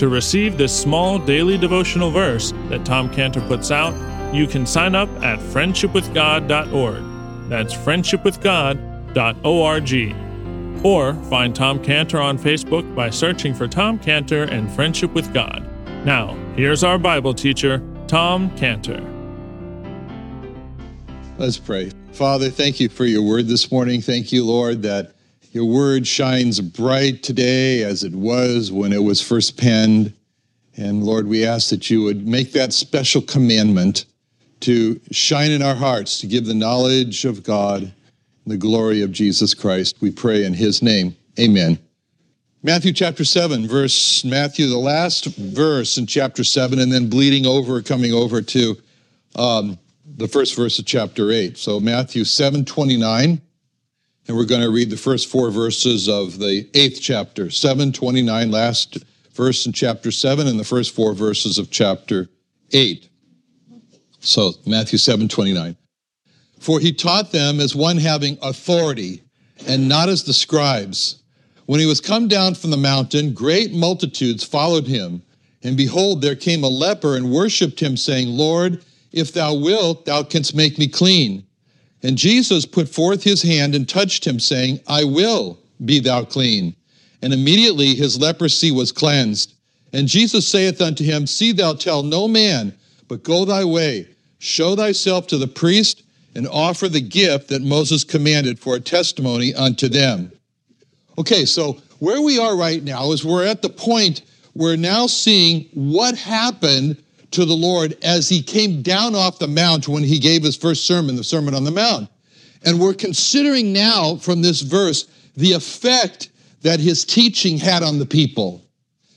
To receive this small daily devotional verse that Tom Cantor puts out, you can sign up at friendshipwithgod.org. That's friendshipwithgod.org. Or find Tom Cantor on Facebook by searching for Tom Cantor and Friendship with God. Now, here's our Bible teacher, Tom Cantor. Let's pray. Father, thank you for your word this morning. Thank you, Lord, that your word shines bright today as it was when it was first penned. And Lord, we ask that you would make that special commandment to shine in our hearts, to give the knowledge of God and the glory of Jesus Christ. We pray in his name. Amen. Matthew chapter 7, verse Matthew, the last verse in chapter 7, and then bleeding over, coming over to um, the first verse of chapter 8. So Matthew 7 29. And we're going to read the first four verses of the eighth chapter, 729, last verse in chapter 7, and the first four verses of chapter 8. So, Matthew 7 29. For he taught them as one having authority, and not as the scribes. When he was come down from the mountain, great multitudes followed him. And behold, there came a leper and worshipped him, saying, Lord, if thou wilt, thou canst make me clean. And Jesus put forth his hand and touched him, saying, I will be thou clean. And immediately his leprosy was cleansed. And Jesus saith unto him, See thou tell no man, but go thy way, show thyself to the priest, and offer the gift that Moses commanded for a testimony unto them. Okay, so where we are right now is we're at the point we're now seeing what happened to the Lord as he came down off the mount when he gave his first sermon, the Sermon on the Mount. And we're considering now from this verse the effect that his teaching had on the people.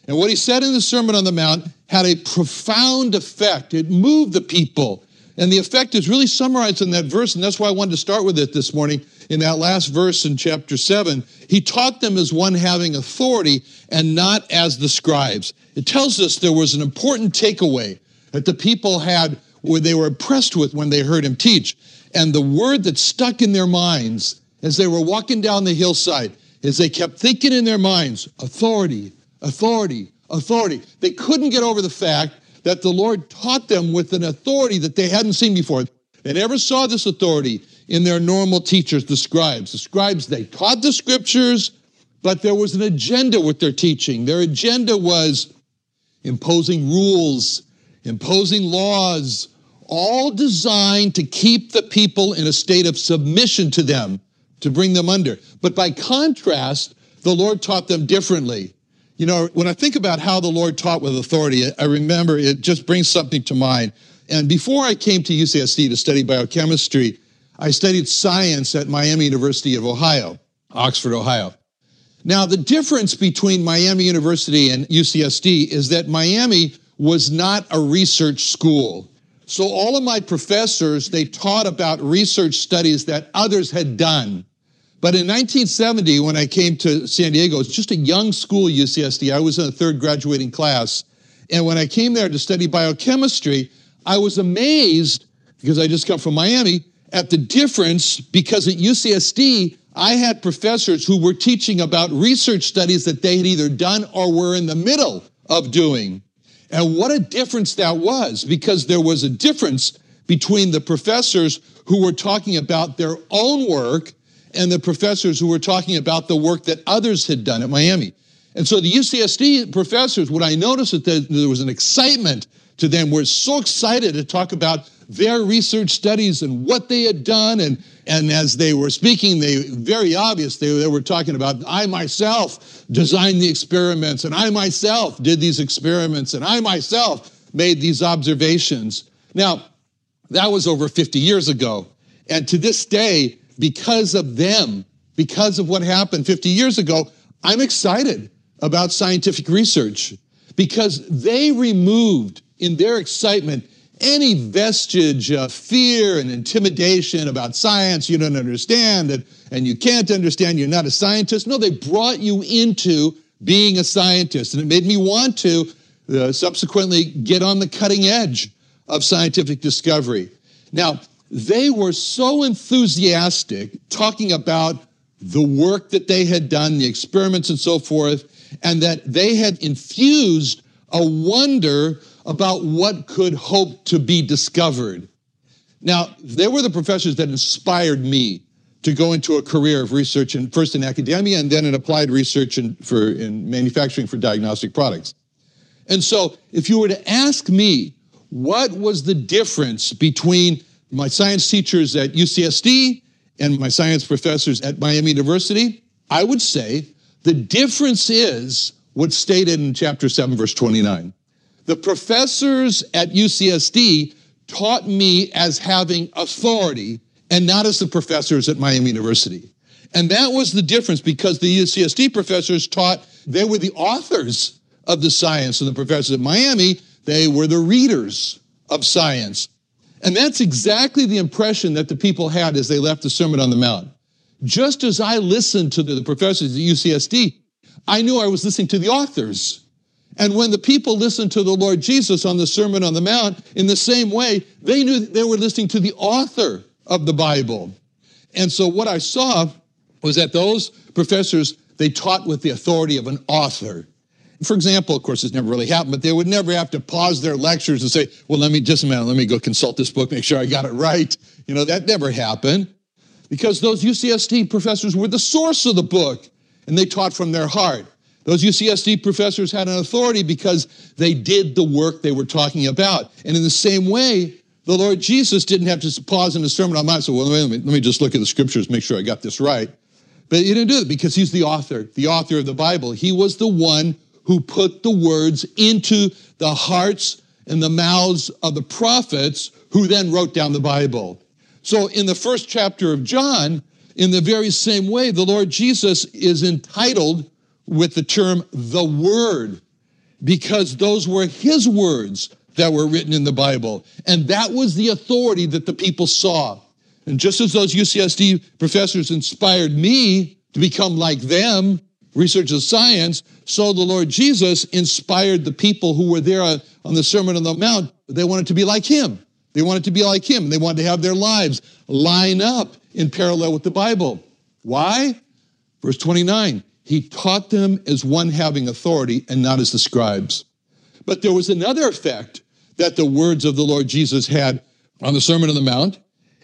And what he said in the Sermon on the Mount had a profound effect. It moved the people. And the effect is really summarized in that verse, and that's why I wanted to start with it this morning. In that last verse in chapter 7, he taught them as one having authority and not as the scribes. It tells us there was an important takeaway that the people had, where they were impressed with when they heard him teach. And the word that stuck in their minds as they were walking down the hillside is they kept thinking in their minds, authority, authority, authority. They couldn't get over the fact that the Lord taught them with an authority that they hadn't seen before. They never saw this authority in their normal teachers, the scribes. The scribes, they taught the scriptures, but there was an agenda with their teaching. Their agenda was imposing rules imposing laws, all designed to keep the people in a state of submission to them, to bring them under. But by contrast, the Lord taught them differently. You know, when I think about how the Lord taught with authority, I remember it just brings something to mind. And before I came to UCSD to study biochemistry, I studied science at Miami University of Ohio, Oxford, Ohio. Now, the difference between Miami University and UCSD is that Miami was not a research school. So all of my professors, they taught about research studies that others had done. But in 1970, when I came to San Diego, it's just a young school, UCSD. I was in the third graduating class. And when I came there to study biochemistry, I was amazed, because I just come from Miami, at the difference because at UCSD, I had professors who were teaching about research studies that they had either done or were in the middle of doing. And what a difference that was because there was a difference between the professors who were talking about their own work and the professors who were talking about the work that others had done at Miami. And so the UCSD professors, what I noticed that there was an excitement to them. We're so excited to talk about their research studies and what they had done. And, and as they were speaking, they very obvious, they, they were talking about, I myself designed the experiments, and I myself did these experiments, and I myself made these observations. Now, that was over 50 years ago. And to this day, because of them, because of what happened 50 years ago, I'm excited about scientific research because they removed in their excitement any vestige of fear and intimidation about science you don't understand and, and you can't understand, you're not a scientist. No, they brought you into being a scientist. And it made me want to uh, subsequently get on the cutting edge of scientific discovery. Now, they were so enthusiastic talking about the work that they had done, the experiments and so forth, and that they had infused a wonder about what could hope to be discovered. Now, they were the professors that inspired me to go into a career of research, and first in academia and then in applied research in, for, in manufacturing for diagnostic products. And so, if you were to ask me what was the difference between my science teachers at UCSD and my science professors at Miami University, I would say the difference is what's stated in chapter 7, verse 29. The professors at UCSD taught me as having authority and not as the professors at Miami University. And that was the difference because the UCSD professors taught, they were the authors of the science, and the professors at Miami, they were the readers of science. And that's exactly the impression that the people had as they left the Sermon on the Mount. Just as I listened to the professors at UCSD, I knew I was listening to the authors. And when the people listened to the Lord Jesus on the Sermon on the Mount, in the same way, they knew they were listening to the author of the Bible. And so what I saw was that those professors, they taught with the authority of an author. For example, of course, this never really happened, but they would never have to pause their lectures and say, well, let me just a minute, let me go consult this book, make sure I got it right. You know, that never happened because those UCSD professors were the source of the book and they taught from their heart. Those UCSD professors had an authority because they did the work they were talking about. And in the same way, the Lord Jesus didn't have to pause in the Sermon on the and say, well, let me just look at the scriptures, make sure I got this right. But he didn't do it because he's the author, the author of the Bible. He was the one who put the words into the hearts and the mouths of the prophets who then wrote down the Bible. So in the first chapter of John, in the very same way, the Lord Jesus is entitled with the term the Word because those were his words that were written in the Bible. And that was the authority that the people saw. And just as those UCSD professors inspired me to become like them, research of science, so the Lord Jesus inspired the people who were there on the Sermon on the Mount. They wanted to be like him. They wanted to be like him. They wanted to have their lives line up in parallel with the Bible. Why? Verse 29 He taught them as one having authority and not as the scribes. But there was another effect that the words of the Lord Jesus had on the Sermon on the Mount,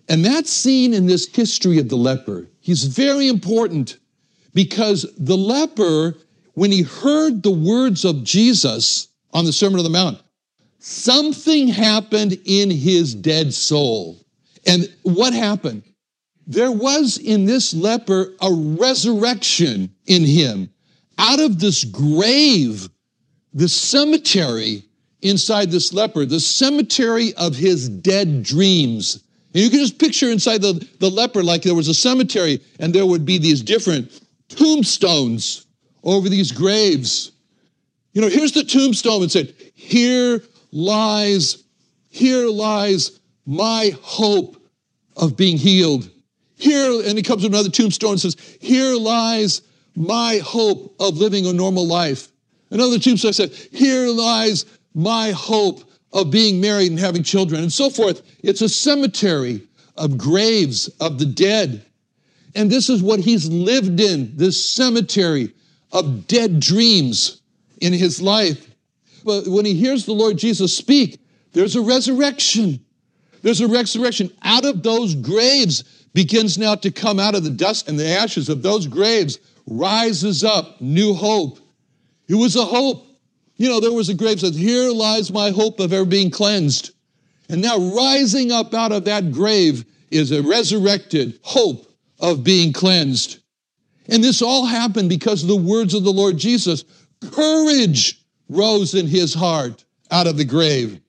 and that's seen in this history of the leper. He's very important because the leper, when he heard the words of Jesus on the Sermon on the Mount, something happened in his dead soul. And what happened? There was in this leper a resurrection in him. Out of this grave, the cemetery inside this leper, the cemetery of his dead dreams. And you can just picture inside the, the leper like there was a cemetery and there would be these different tombstones over these graves. You know, here's the tombstone and said, Here lies, here lies my hope of being healed. Here, and he comes to another tombstone and says, Here lies my hope of living a normal life. Another tombstone said, Here lies my hope of being married and having children, and so forth. It's a cemetery of graves of the dead. And this is what he's lived in, this cemetery of dead dreams in his life. But when he hears the Lord Jesus speak, there's a resurrection. There's a resurrection. Out of those graves begins now to come out of the dust and the ashes of those graves rises up new hope. It was a hope. You know, there was a grave that says, Here lies my hope of ever being cleansed. And now rising up out of that grave is a resurrected hope of being cleansed. And this all happened because of the words of the Lord Jesus. Courage rose in his heart out of the grave.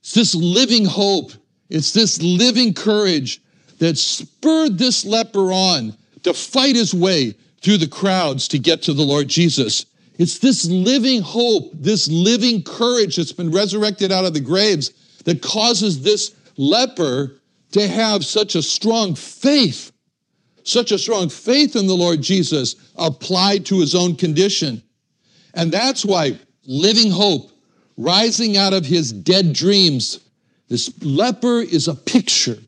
It's this living hope. It's this living courage that spurred this leper on to fight his way through the crowds to get to the Lord Jesus. It's this living hope, this living courage that's been resurrected out of the graves that causes this leper to have such a strong faith such a strong faith in the Lord Jesus applied to his own condition. And that's why living hope, rising out of his dead dreams, this leper is a picture.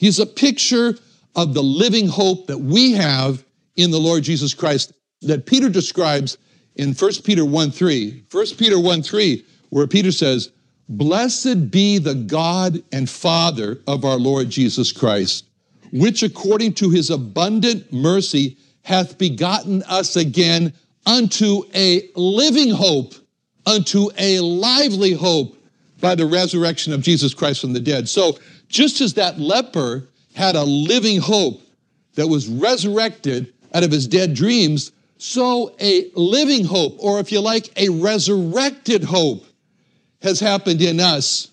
He's a picture of the living hope that we have in the Lord Jesus Christ that Peter describes in 1 Peter 1 3. 1 Peter 1 3, where Peter says, Blessed be the God and Father of our Lord Jesus Christ which according to his abundant mercy hath begotten us again unto a living hope, unto a lively hope by the resurrection of Jesus Christ from the dead. So, just as that leper had a living hope that was resurrected out of his dead dreams, so a living hope, or if you like, a resurrected hope, has happened in us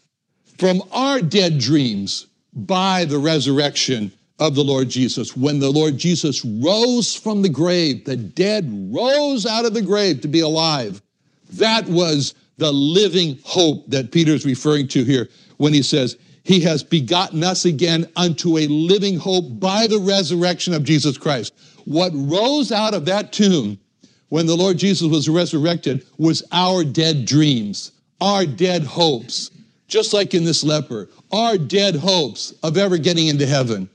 from our dead dreams by the resurrection of the Lord Jesus. When the Lord Jesus rose from the grave, the dead rose out of the grave to be alive. That was the living hope that Peter's referring to here when he says, He has begotten us again unto a living hope by the resurrection of Jesus Christ. What rose out of that tomb when the Lord Jesus was resurrected was our dead dreams, our dead hopes, just like in this leper, our dead hopes of ever getting into heaven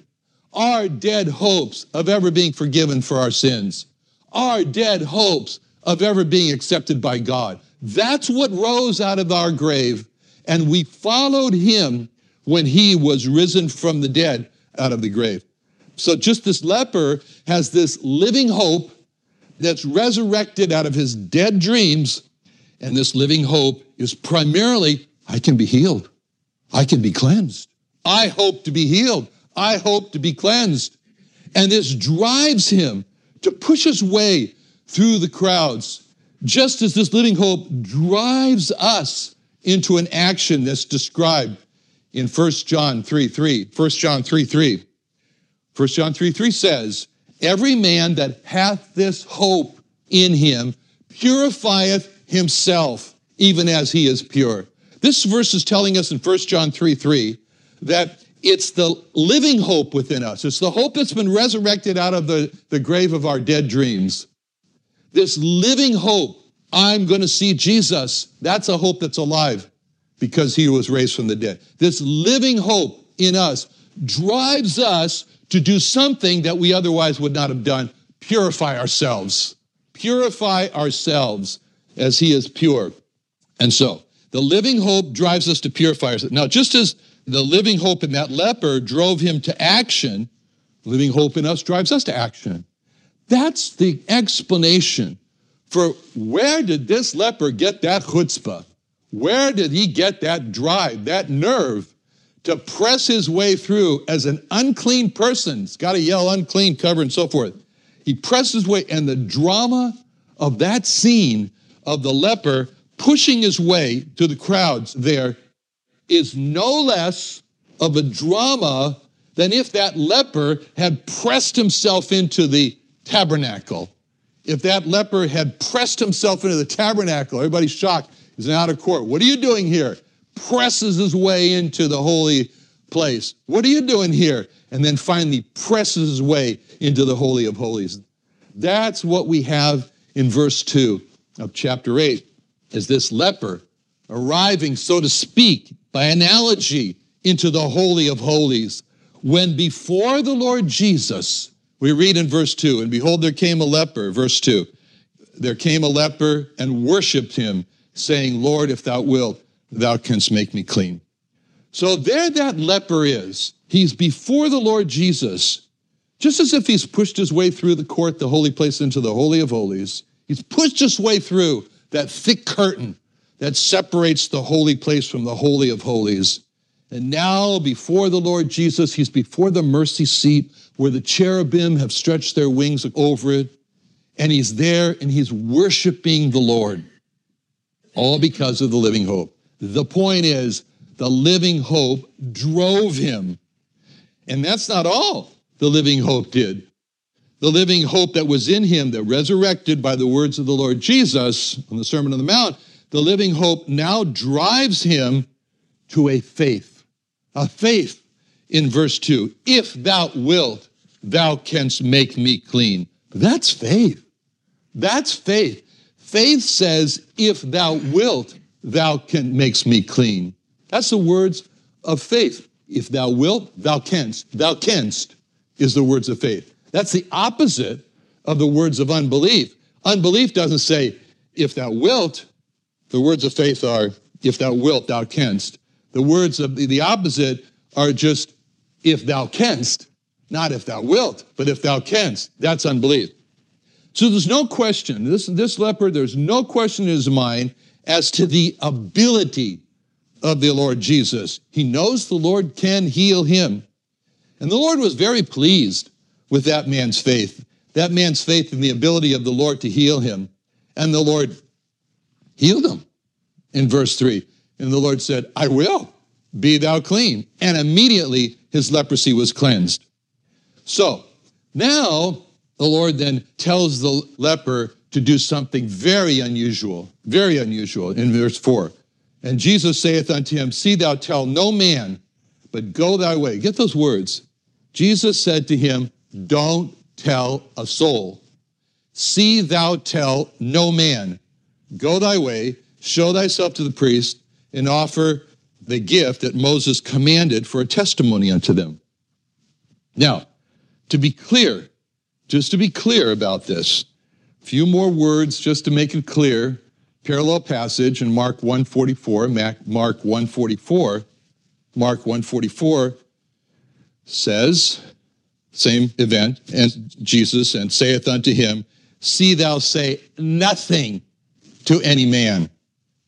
our dead hopes of ever being forgiven for our sins, our dead hopes of ever being accepted by God. That's what rose out of our grave, and we followed him when he was risen from the dead out of the grave. So, just this leper has this living hope that's resurrected out of his dead dreams, and this living hope is primarily I can be healed, I can be cleansed. I hope to be healed. I hope to be cleansed. And this drives him to push his way through the crowds, just as this living hope drives us into an action that's described in 1 John 3 3. 1 John 3 3. 1 John 3 3 says, Every man that hath this hope in him purifieth himself, even as he is pure. This verse is telling us in 1 John 3 3 that it's the living hope within us. It's the hope that's been resurrected out of the, the grave of our dead dreams. This living hope, I'm going to see Jesus. That's a hope that's alive because he was raised from the dead. This living hope in us drives us to do something that we otherwise would not have done purify ourselves. Purify ourselves as he is pure. And so, the living hope drives us to purify ourselves. Now, just as the living hope in that leper drove him to action. Living hope in us drives us to action. That's the explanation for where did this leper get that chutzpah? Where did he get that drive, that nerve to press his way through as an unclean person? He's got to yell unclean, cover, and so forth. He pressed his way, and the drama of that scene of the leper pushing his way to the crowds there is no less of a drama than if that leper had pressed himself into the tabernacle. If that leper had pressed himself into the tabernacle, everybody's shocked. He's out of court. What are you doing here? Presses his way into the holy place. What are you doing here? And then finally presses his way into the Holy of Holies. That's what we have in verse 2 of chapter 8 is this leper arriving, so to speak, by analogy into the Holy of Holies, when before the Lord Jesus, we read in verse 2, and behold, there came a leper, verse 2. There came a leper and worshiped him, saying, Lord, if thou wilt, thou canst make me clean. So there that leper is. He's before the Lord Jesus, just as if he's pushed his way through the court, the holy place, into the Holy of Holies. He's pushed his way through that thick curtain that separates the holy place from the Holy of Holies. And now, before the Lord Jesus, he's before the mercy seat where the cherubim have stretched their wings over it. And he's there and he's worshiping the Lord, all because of the living hope. The point is, the living hope drove him. And that's not all the living hope did. The living hope that was in him, that resurrected by the words of the Lord Jesus on the Sermon on the Mount, the living hope now drives him to a faith. A faith in verse 2 if thou wilt, thou canst make me clean. That's faith. That's faith. Faith says, if thou wilt, thou can makes me clean. That's the words of faith. If thou wilt, thou canst. Thou canst is the words of faith. That's the opposite of the words of unbelief. Unbelief doesn't say, if thou wilt. The words of faith are, if thou wilt, thou canst. The words of the, the opposite are just, if thou canst, not if thou wilt, but if thou canst. That's unbelief. So there's no question, this, this leper, there's no question in his mind as to the ability of the Lord Jesus. He knows the Lord can heal him. And the Lord was very pleased with that man's faith, that man's faith in the ability of the Lord to heal him. And the Lord healed him in verse 3. And the Lord said, I will, be thou clean. And immediately his leprosy was cleansed. So now the Lord then tells the leper to do something very unusual, very unusual in verse 4. And Jesus saith unto him, See thou tell no man, but go thy way. Get those words. Jesus said to him, Don't tell a soul. See thou tell no man. Go thy way, show thyself to the priest, and offer the gift that Moses commanded for a testimony unto them. Now, to be clear, just to be clear about this, a few more words just to make it clear. Parallel passage in Mark 144, Mark 144. Mark 144 says, same event, and Jesus, and saith unto him, See thou say nothing to any man,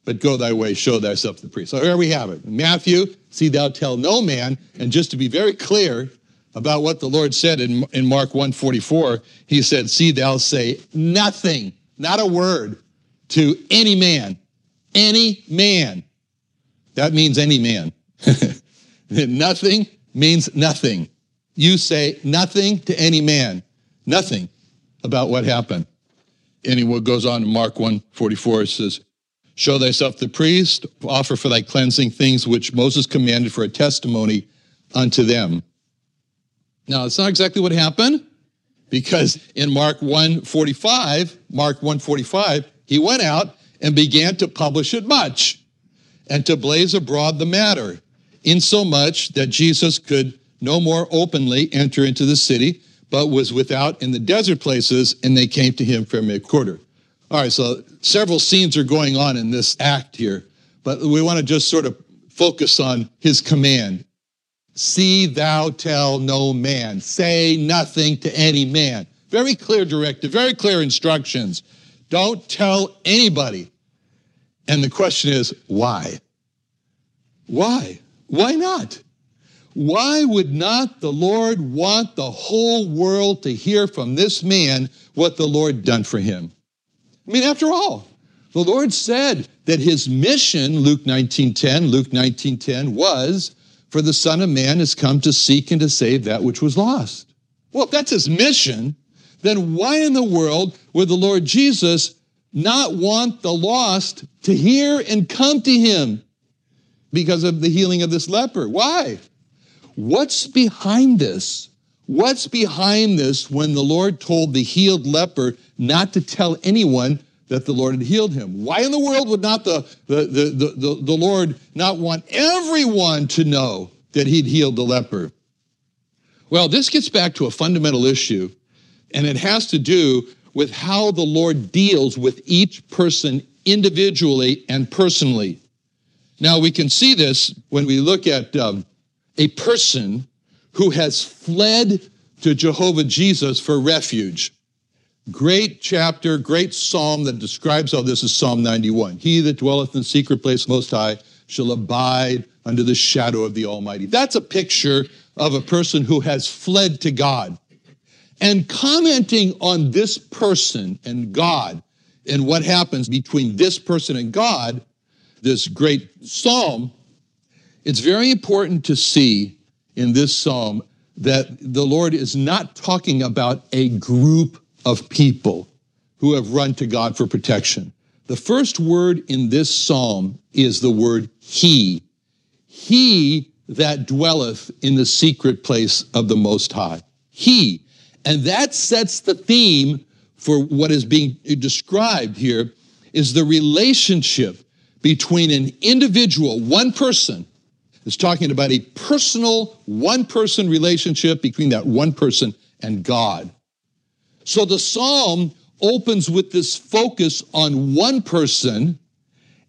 but go thy way, show thyself to the priest. So there we have it. Matthew, see thou tell no man. And just to be very clear, about what the Lord said in, in Mark 144. He said, See, thou say nothing, not a word, to any man. Any man. That means any man. nothing means nothing. You say nothing to any man. Nothing about what happened. And he goes on in Mark 144, it says, Show thyself the priest, offer for thy cleansing things which Moses commanded for a testimony unto them. Now, it's not exactly what happened because in Mark 145, Mark 145, he went out and began to publish it much and to blaze abroad the matter, insomuch that Jesus could no more openly enter into the city, but was without in the desert places, and they came to him from a quarter. All right, so several scenes are going on in this act here, but we want to just sort of focus on his command. See thou tell no man. Say nothing to any man. Very clear directive, very clear instructions. Don't tell anybody. And the question is, why? Why? Why not? Why would not the Lord want the whole world to hear from this man what the Lord done for him? I mean, after all, the Lord said that his mission, Luke 19:10, Luke 19:10 was for the Son of Man has come to seek and to save that which was lost. Well, if that's his mission, then why in the world would the Lord Jesus not want the lost to hear and come to him because of the healing of this leper? Why? What's behind this? What's behind this when the Lord told the healed leper not to tell anyone that the Lord had healed him. Why in the world would not the, the, the, the, the Lord not want everyone to know that he'd healed the leper? Well, this gets back to a fundamental issue, and it has to do with how the Lord deals with each person individually and personally. Now, we can see this when we look at um, a person who has fled to Jehovah Jesus for refuge. Great chapter, great psalm that describes all this is Psalm 91. He that dwelleth in the secret place most high shall abide under the shadow of the Almighty. That's a picture of a person who has fled to God. And commenting on this person and God and what happens between this person and God, this great psalm, it's very important to see in this psalm that the Lord is not talking about a group of people who have run to God for protection. The first word in this psalm is the word he. He that dwelleth in the secret place of the Most High. He. And that sets the theme for what is being described here is the relationship between an individual, one person, is talking about a personal, one person relationship between that one person and God. So the psalm opens with this focus on one person,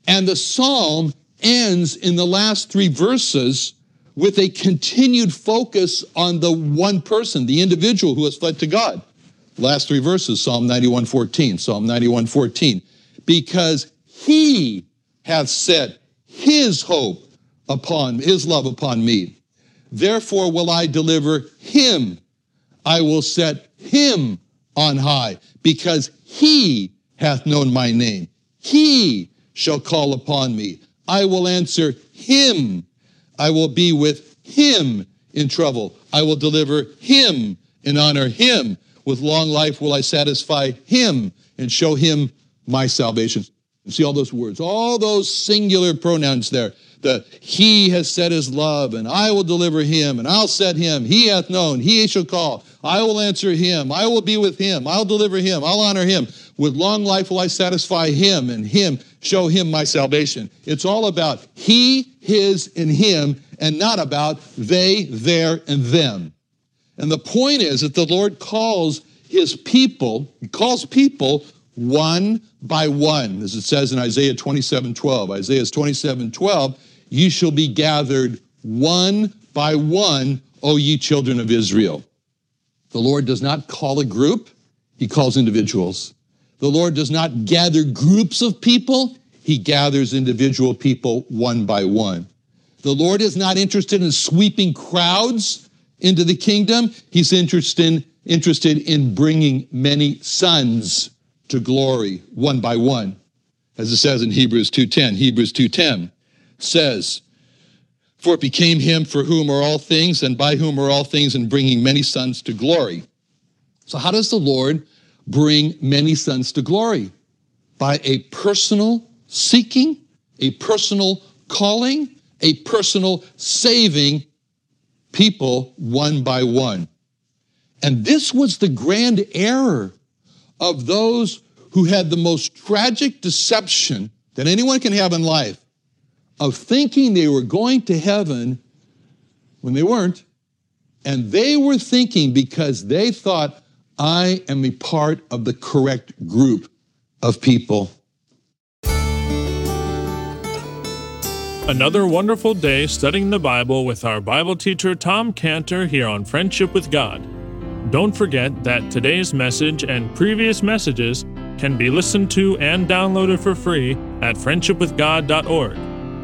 and the psalm ends in the last three verses with a continued focus on the one person, the individual who has fled to God. Last three verses, Psalm 91:14, Psalm 91:14, because he hath set his hope upon his love upon me. Therefore will I deliver him. I will set him on high, because he hath known my name. He shall call upon me. I will answer him. I will be with him in trouble. I will deliver him and honor him. With long life will I satisfy him and show him my salvation. See all those words, all those singular pronouns there the he has set his love, and I will deliver him, and I'll set him. He hath known, he shall call. I will answer him. I will be with him. I'll deliver him. I'll honor him. With long life will I satisfy him, and him show him my salvation. It's all about he, his, and him, and not about they, their, and them. And the point is that the Lord calls his people, he calls people one by one, as it says in Isaiah 27 12. Isaiah 27 12 Ye shall be gathered one by one, O ye children of Israel. The Lord does not call a group, he calls individuals. The Lord does not gather groups of people, he gathers individual people one by one. The Lord is not interested in sweeping crowds into the kingdom, he's interested, interested in bringing many sons to glory one by one. As it says in Hebrews 2:10, Hebrews 2:10 says, For it became him for whom are all things, and by whom are all things, and bringing many sons to glory. So, how does the Lord bring many sons to glory? By a personal seeking, a personal calling, a personal saving people one by one. And this was the grand error of those who had the most tragic deception that anyone can have in life of thinking they were going to heaven when they weren't. And they were thinking because they thought, I am a part of the correct group of people. Another wonderful day studying the Bible with our Bible teacher Tom Cantor here on Friendship with God. Don't forget that today's message and previous messages can be listened to and downloaded for free at friendshipwithgod.org.